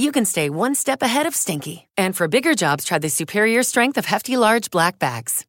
you can stay one step ahead of stinky. And for bigger jobs, try the superior strength of Hefty Large Black Bags.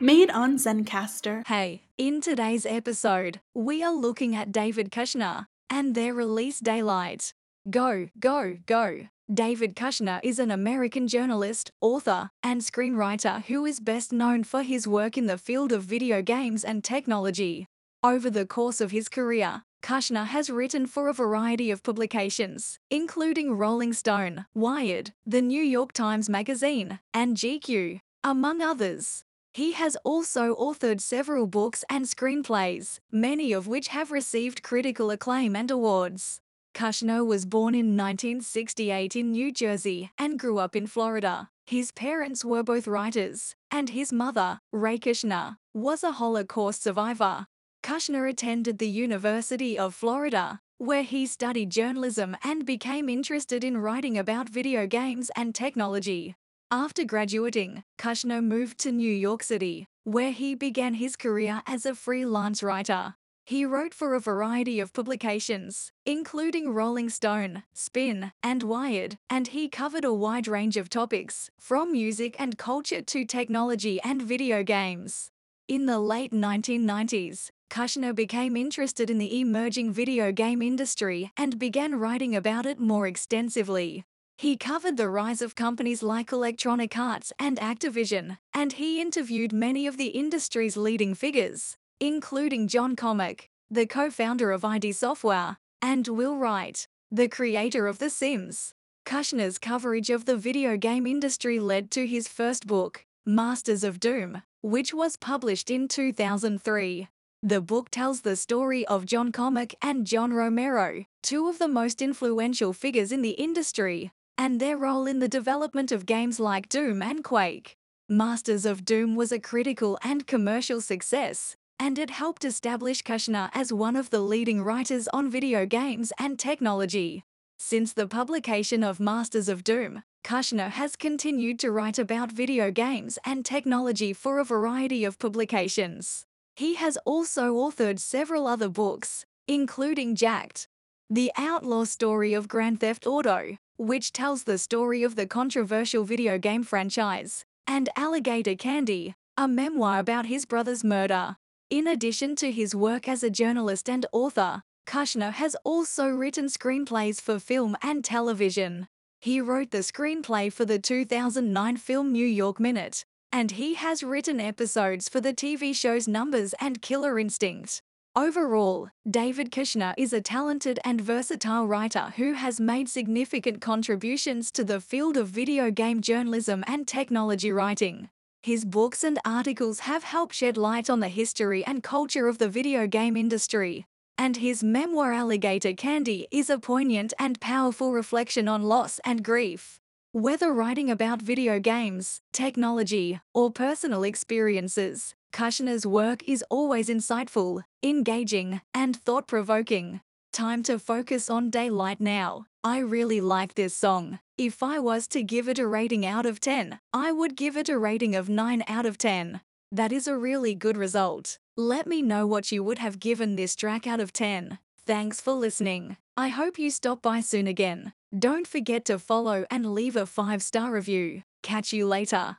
Made on Zencastr. Hey, in today's episode, we are looking at David Kushner and their release daylight. Go, go, go. David Kushner is an American journalist, author, and screenwriter who is best known for his work in the field of video games and technology. Over the course of his career, Kushner has written for a variety of publications, including Rolling Stone, Wired, The New York Times Magazine, and GQ, among others. He has also authored several books and screenplays, many of which have received critical acclaim and awards. Kushner was born in 1968 in New Jersey and grew up in Florida. His parents were both writers, and his mother, Ray Kushner, was a Holocaust survivor. Kushner attended the University of Florida, where he studied journalism and became interested in writing about video games and technology. After graduating, Kushner moved to New York City, where he began his career as a freelance writer. He wrote for a variety of publications, including Rolling Stone, Spin, and Wired, and he covered a wide range of topics, from music and culture to technology and video games. In the late 1990s, Kushner became interested in the emerging video game industry and began writing about it more extensively. He covered the rise of companies like Electronic Arts and Activision, and he interviewed many of the industry's leading figures, including John Carmack, the co-founder of ID Software, and Will Wright, the creator of The Sims. Kushner's coverage of the video game industry led to his first book, Masters of Doom, which was published in 2003. The book tells the story of John Carmack and John Romero, two of the most influential figures in the industry, and their role in the development of games like Doom and Quake. Masters of Doom was a critical and commercial success, and it helped establish Kushner as one of the leading writers on video games and technology. Since the publication of Masters of Doom, Kushner has continued to write about video games and technology for a variety of publications. He has also authored several other books, including Jacked, The Outlaw Story of Grand Theft Auto, which tells the story of the controversial video game franchise, and Alligator Candy, a memoir about his brother's murder. In addition to his work as a journalist and author, Kushner has also written screenplays for film and television. He wrote the screenplay for the 2009 film New York Minute, and he has written episodes for the TV shows Numbers and Killer Instinct. Overall, David Kushner is a talented and versatile writer who has made significant contributions to the field of video game journalism and technology writing. His books and articles have helped shed light on the history and culture of the video game industry. And his memoir Alligator Candy is a poignant and powerful reflection on loss and grief. Whether writing about video games, technology, or personal experiences, Kushner's work is always insightful, engaging, and thought provoking. Time to focus on daylight now. I really like this song. If I was to give it a rating out of 10, I would give it a rating of 9 out of 10. That is a really good result. Let me know what you would have given this track out of 10. Thanks for listening. I hope you stop by soon again. Don't forget to follow and leave a 5-star review. Catch you later.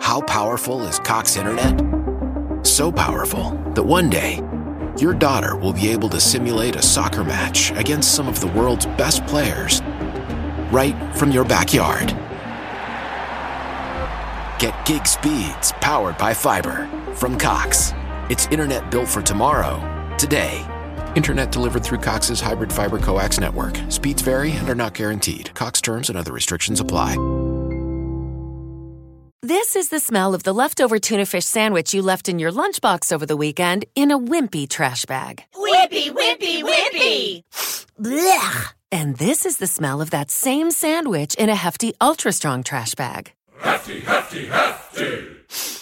How powerful is Cox Internet? So powerful that one day, your daughter will be able to simulate a soccer match against some of the world's best players right from your backyard. Get gig speeds powered by fiber from Cox. It's internet built for tomorrow, today. Internet delivered through Cox's hybrid fiber coax network. Speeds vary and are not guaranteed. Cox terms and other restrictions apply. This is the smell of the leftover tuna fish sandwich you left in your lunchbox over the weekend in a wimpy trash bag. Wimpy, wimpy, wimpy. Blech! And this is the smell of that same sandwich in a hefty, ultra strong trash bag. Hefty, hefty, hefty.